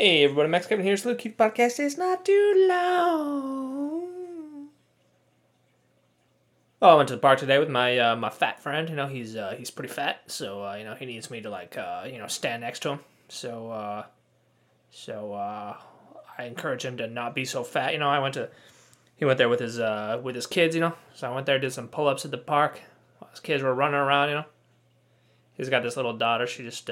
Hey everybody, Max Kevin here. Keep the podcast is not too long. Oh, I went to the park today with my uh, my fat friend. You know, he's uh, he's pretty fat, so uh, you know he needs me to like uh, you know stand next to him. So uh, so uh, I encourage him to not be so fat. You know, I went to he went there with his with his kids. You know, so I went there did some pull ups at the park. His kids were running around. You know, he's got this little daughter. She just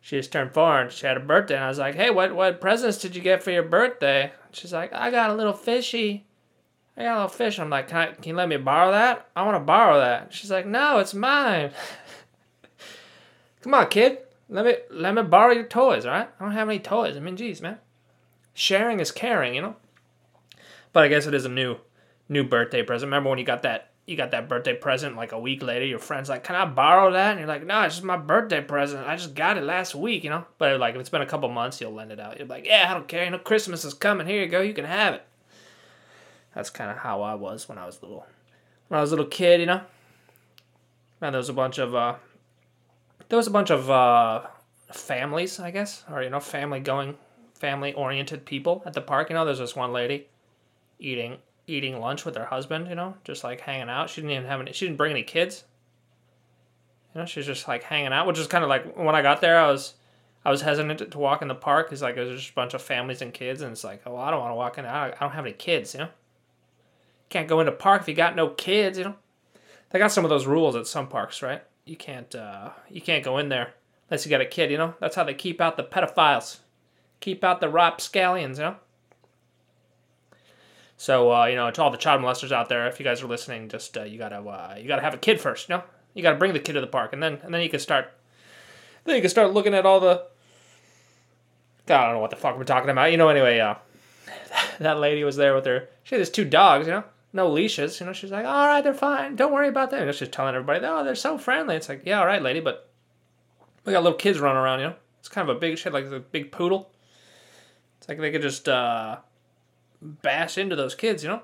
she just turned four and she had a birthday. And I was like, hey, what, what presents did you get for your birthday? She's like, I got a little fishy. I got a little fish. I'm like, can, I, can you let me borrow that? I want to borrow that. She's like, no, it's mine. Come on, kid. Let me let me borrow your toys, all right? I don't have any toys. I mean, geez, man. Sharing is caring, you know? But I guess it is a new new birthday present. Remember when you got that you got that birthday present like a week later, your friend's like, Can I borrow that? And you're like, No, it's just my birthday present. I just got it last week, you know? But like if it's been a couple months, you'll lend it out. You're like, Yeah, I don't care, you know, Christmas is coming, here you go, you can have it. That's kinda how I was when I was little when I was a little kid, you know? And there was a bunch of uh there was a bunch of uh families, I guess, or you know, family going family oriented people at the park, you know, there's this one lady eating eating lunch with her husband, you know, just like hanging out. She didn't even have any, she didn't bring any kids. You know, she's just like hanging out, which is kind of like when I got there, I was, I was hesitant to walk in the park because like there's just a bunch of families and kids, and it's like, oh, I don't want to walk in. I don't have any kids, you know. Can't go into park if you got no kids, you know. They got some of those rules at some parks, right? You can't, uh, you can't go in there unless you got a kid, you know. That's how they keep out the pedophiles, keep out the rapscallions, you know. So uh, you know, to all the child molesters out there, if you guys are listening, just uh, you gotta uh, you gotta have a kid first. You know, you gotta bring the kid to the park, and then and then you can start. Then you can start looking at all the. I don't know what the fuck we're talking about. You know, anyway, uh, that lady was there with her. She had these two dogs. You know, no leashes. You know, she's like, all right, they're fine. Don't worry about them. You she's telling everybody, oh, they're so friendly. It's like, yeah, all right, lady, but we got little kids running around. You know, it's kind of a big shit, like a big poodle. It's like they could just. uh bash into those kids, you know?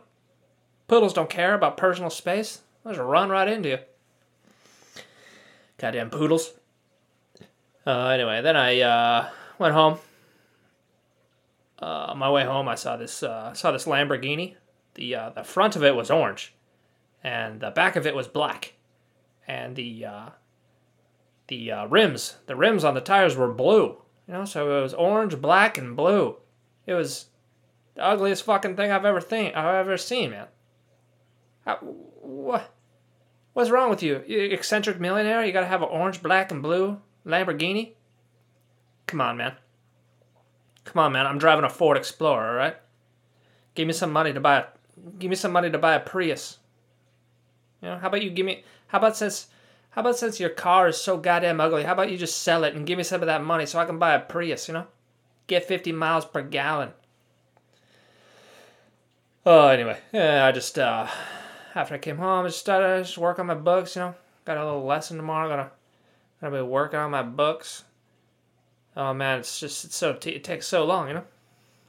Poodles don't care about personal space. They'll just run right into you. Goddamn poodles. Uh, anyway, then I uh, went home. Uh, on my way home, I saw this uh, saw this Lamborghini. The uh, the front of it was orange, and the back of it was black, and the uh, the uh, rims the rims on the tires were blue. You know, so it was orange, black, and blue. It was the ugliest fucking thing I've ever I've ever seen, man. What? What's wrong with you? you eccentric millionaire? You gotta have an orange, black, and blue Lamborghini? Come on, man. Come on, man. I'm driving a Ford Explorer, all right? Give me some money to buy a. Give me some money to buy a Prius. You know, how about you give me? How about since? How about since your car is so goddamn ugly? How about you just sell it and give me some of that money so I can buy a Prius? You know, get 50 miles per gallon. Oh, anyway, yeah, I just uh, after I came home, I just started just work on my books. You know, got a little lesson tomorrow. Gotta gotta be working on my books. Oh man, it's just it's so it takes so long. You know,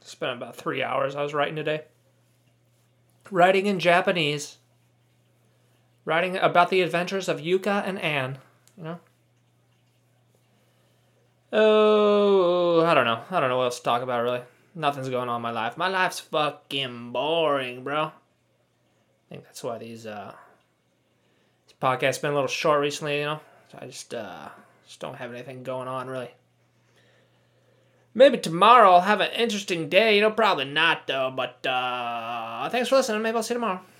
spent about three hours. I was writing today. Writing in Japanese. Writing about the adventures of Yuka and Anne. You know. Oh, I don't know. I don't know what else to talk about really nothing's going on in my life. My life's fucking boring, bro. I think that's why these uh this podcast's been a little short recently, you know. I just uh just don't have anything going on really. Maybe tomorrow I'll have an interesting day, you know, probably not though, but uh thanks for listening. Maybe I'll see you tomorrow.